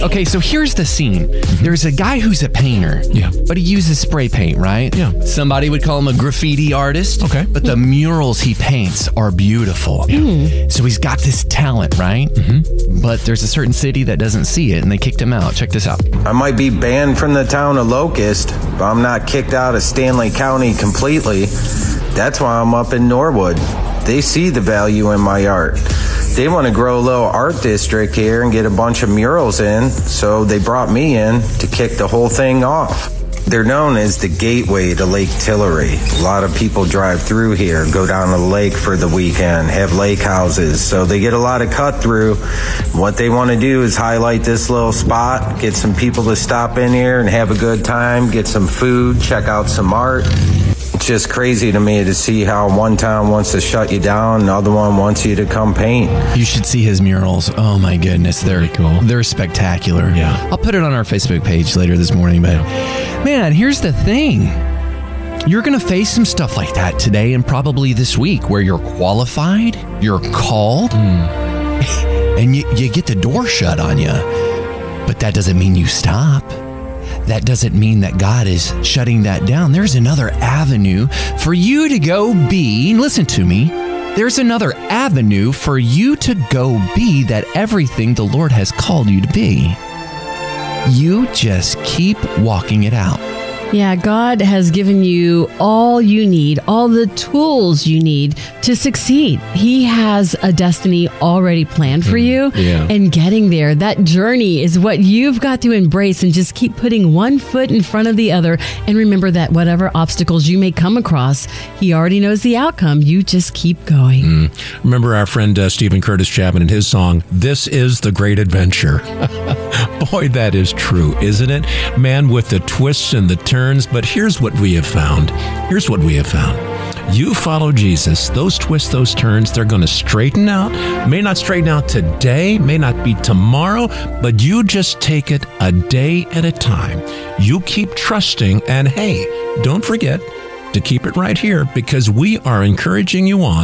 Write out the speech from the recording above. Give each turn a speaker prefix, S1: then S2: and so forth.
S1: guy.
S2: Okay, so here's the scene. There's a guy who's a painter.
S3: Yeah.
S2: But he uses spray paint, right?
S3: Yeah.
S2: Somebody would call him a graffiti artist.
S3: Okay.
S2: But the murals he paints are beautiful. Yeah. So he's got this talent, right? Mm-hmm. But there's a certain city that doesn't see it and they kicked him out. Check this out.
S4: I might be banned from the town of Locust, but I'm not kicked out of Stanly County completely. That's why I'm up in Norwood. They see the value in my art. They want to grow a little art district here and get a bunch of murals in, so they brought me in to kick the whole thing off. They're known as the gateway to Lake Tillery. A lot of people drive through here, go down to the lake for the weekend, have lake houses, so they get a lot of cut through. What they want to do is highlight this little spot, get some people to stop in here and have a good time, get some food, check out some art. It's just crazy to me to see how one town wants to shut you down, another one wants you to come paint.
S2: You should see his murals. Oh my goodness, they're
S3: Very cool.
S2: They're spectacular.
S3: Yeah.
S2: I'll put it on our Facebook page later this morning. But man, here's the thing: you're going to face some stuff like that today and probably this week, where you're qualified, you're called, hmm. and you, you get the door shut on you. But that doesn't mean you stop. That doesn't mean that God is shutting that down. There's another avenue for you to go be. Listen to me. There's another avenue for you to go be that everything the Lord has called you to be. You just keep walking it out.
S1: Yeah, God has given you all you need, all the tools you need to succeed. He has a destiny already planned for you.
S3: yeah.
S1: And getting there, that journey is what you've got to embrace and just keep putting one foot in front of the other. And remember that whatever obstacles you may come across, He already knows the outcome. You just keep going.
S3: Remember our friend uh, Steven Curtis Chapman and his song, This is the Great Adventure. Boy, that is true, isn't it? Man, with the twists and the turns. But here's what we have found. Here's what we have found. You follow Jesus, those twists, those turns, they're going to straighten out. May not straighten out today, may not be tomorrow, but you just take it a day at a time. You keep trusting, and hey, don't forget to keep it right here because we are encouraging you on.